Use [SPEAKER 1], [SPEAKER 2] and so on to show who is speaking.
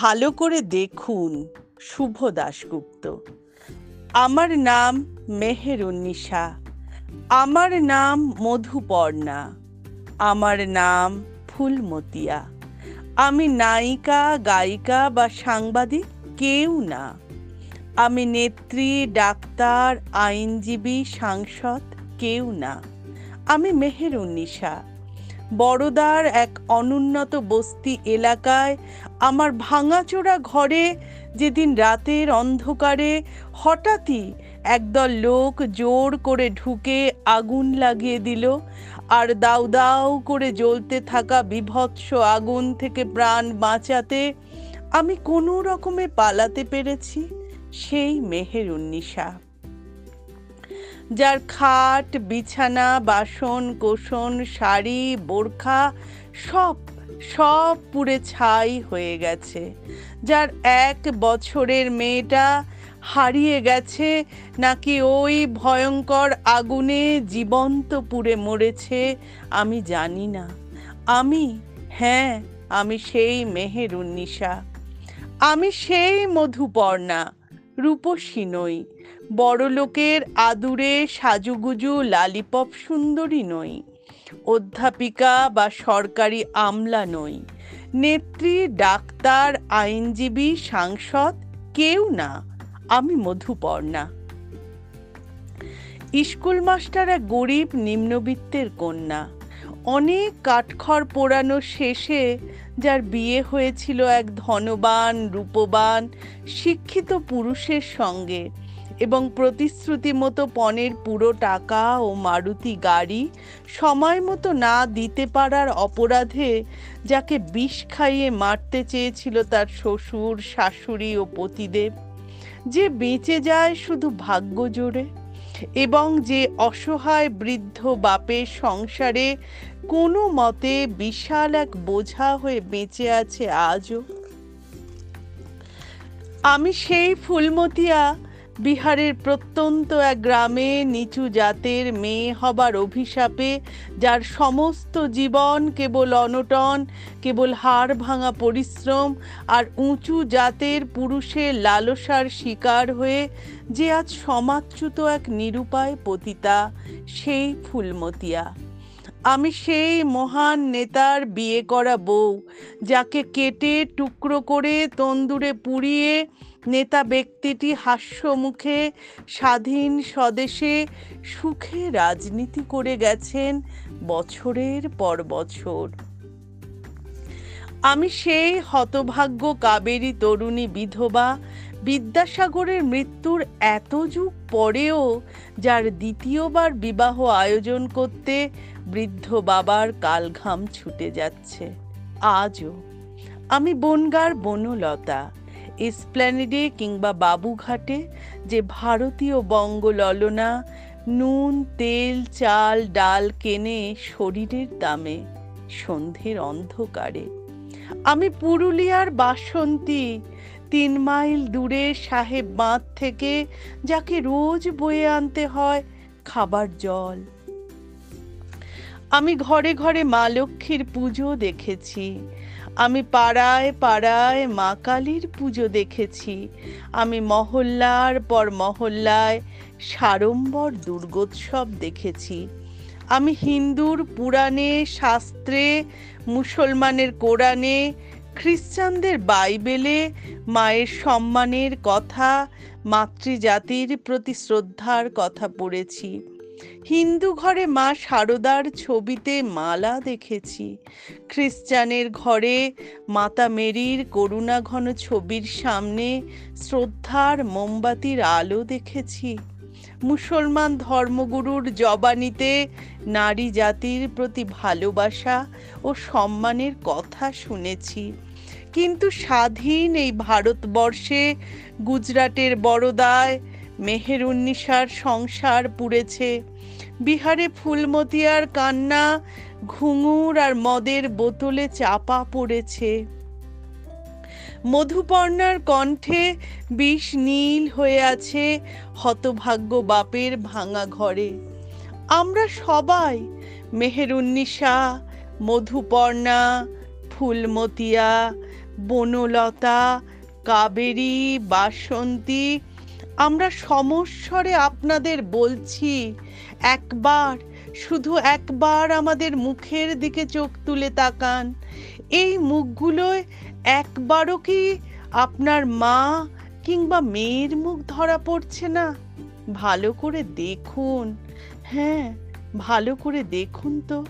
[SPEAKER 1] ভালো করে দেখুন, শুভ দাশগুপ্ত। আমার নাম মেহেরুন্নিশা। আমার নাম মধুপর্ণা। আমার নাম ফুলমতিয়া। আমি নায়িকা, গায়িকা বা সাংবাদিক কেউ না। আমি নেত্রী, ডাক্তার, আইনজীবী, সাংসদ কেউ না। আমি মেহেরুন্নিশা। বড়দার এক অনুন্নত বস্তি এলাকায় আমার ভাঙাচোরা ঘরে যেদিন রাতের অন্ধকারে হঠাৎই একদল লোক জোর করে ঢুকে আগুন লাগিয়ে দিল আর দাউ দাউ করে জ্বলতে থাকা বিভৎস আগুন থেকে প্রাণ বাঁচাতে আমি কোনো রকমে পালাতে পেরেছি, সেই মেহের উন্নিশা যার খাট, বিছানা, বাসন, কোষণ, শাড়ি, বোরখা সব সব পুড়ে ছাই হয়ে গেছে। যার এক বছরের মেয়েটা হারিয়ে গেছে, নাকি ওই ভয়ঙ্কর আগুনে জীবন্ত পুড়ে মরেছে, আমি জানি না। আমি হ্যাঁ আমি সেই মেহেরুন্নিশা আমি সেই মধুপর্ণা, রূপসী নই। বড়লোকের আদুরে সাজুগুজু লালিপপ সুন্দরী নই। অধ্যাপিকা বা সরকারি আমলা নই। নেত্রী, ডাক্তার, আইনজীবী, সাংসদ কেউ না। আমি মধুপর্ণা। স্কুল মাস্টার এক গরিব নিম্নবিত্তের কন্যা। অনেক কাঠখড় পোড়ানো শেষে যার বিয়ে হয়েছিল এক ধনবান, রূপবান, শিক্ষিত পুরুষের সঙ্গে। এবং প্রতিশ্রুতি মতো পণের পুরো টাকা ও মারুতি গাড়ি সময় মতো না দিতে পারার অপরাধে যাকে বিষ খাইয়ে মারতে চেয়েছিল তার শ্বশুর, শাশুড়ি ও পতিদেব। যে বেঁচে যায় শুধু ভাগ্য জোরে এবং যে অসহায় বৃদ্ধ বাপের সংসারে কোনো মতে বিশাল এক বোঝা হয়ে বেঁচে আছে আজও। আমি সেই ফুলমতিয়া বিহারের প্রত্যন্ত এক গ্রামে নিচু জাতের মেয়ে হবার অভিশাপে, যার সমস্ত জীবন কেবল অনটন, কেবল হাড় ভাঙা পরিশ্রম, আর উঁচু জাতের পুরুষের লালসার শিকার হয়ে যে আজ সমাচ্যুত এক নিরুপায় পতিতা, সেই ফুলমতিয়া। আমি সেই মহান নেতার বিয়ে করা বউ, যাকে কেটে টুকরো করে তন্দুরে পুড়িয়ে নেতা ব্যক্তিটি হাস্যমুখে স্বাধীন স্বদেশে সুখে রাজনীতি করে গেছেন বছরের পর বছর। আমি সেই হতভাগ্য কাবেরী তরুণী বিধবা, বিদ্যাসাগরের মৃত্যুর এত যুগ পরেও যার দ্বিতীয়বার বিবাহ আয়োজন করতে বৃদ্ধ বাবার কালঘাম ছুটে যাচ্ছে। আজও আমি বনগার বনলতা এসপ্ল্যানেডে কিংবা বাবুঘাটে যে ভারতীয় বঙ্গললনা নুন, তেল, চাল, ডাল কেনে শরীরের দামে সন্ধ্যের অন্ধকারে। আমি পুরুলিয়ার বাসন্তী, তিন মাইল দূরে সাহেব বাঁধ থেকে যাকে রোজ বয়ে আনতে হয় খাবার জল। আমি ঘরে ঘরে মা লক্ষ্মীর পুজো দেখেছি। আমি পাড়ায় পাড়ায় মা কালীর পুজো দেখেছি। আমি মহল্লার পর মহল্লায় সাড়ম্বর দুর্গোৎসব দেখেছি। আমি হিন্দুর পুরাণে, শাস্ত্রে, মুসলমানের কোরআনে, খ্রিস্টানদের বাইবেলে মায়ের সম্মানের কথা, মাতৃজাতির প্রতি শ্রদ্ধার কথা পড়েছি। হিন্দু ঘরে মা শারদার ছবিতে মালা দেখেছি। খ্রিস্টানের ঘরে মাতা মেরির করুণা ঘন ছবির সামনে শ্রদ্ধার মোমবাতির আলো দেখেছি। মুসলমান ধর্মগুরুর জবানিতে নারী জাতির প্রতি ভালোবাসা ও সম্মানের কথা শুনেছি। কিন্তু স্বাধীন এই ভারতবর্ষে গুজরাটের বড়দায় মেহেরুন্নিশার সংসার পুড়েছে। বিহারে ফুলমতিয়ার কান্না, ঘুঙুর আর মদের বোতলে চাপা পড়েছে। মধুপর্ণার কণ্ঠে বিষ নীল হয়ে আছে হতভাগ্য বাপের ভাঙা ঘরে। আমরা সবাই মেহেরুন্নিশা মধুপর্ণা, ফুলমতিয়া, বনলতা, কাবেরী, বাসন্তী আমরা সমস্বরে আপনাদের বলছি, একবার, শুধু একবার আমাদের মুখের দিকে চোখ তুলে তাকান। এই মুখগুলোয় একবারও কি আপনার মা কিংবা মেয়ের মুখ ধরা পড়ছে না? ভালো করে দেখুন। হ্যাঁ ভালো করে দেখুন তো।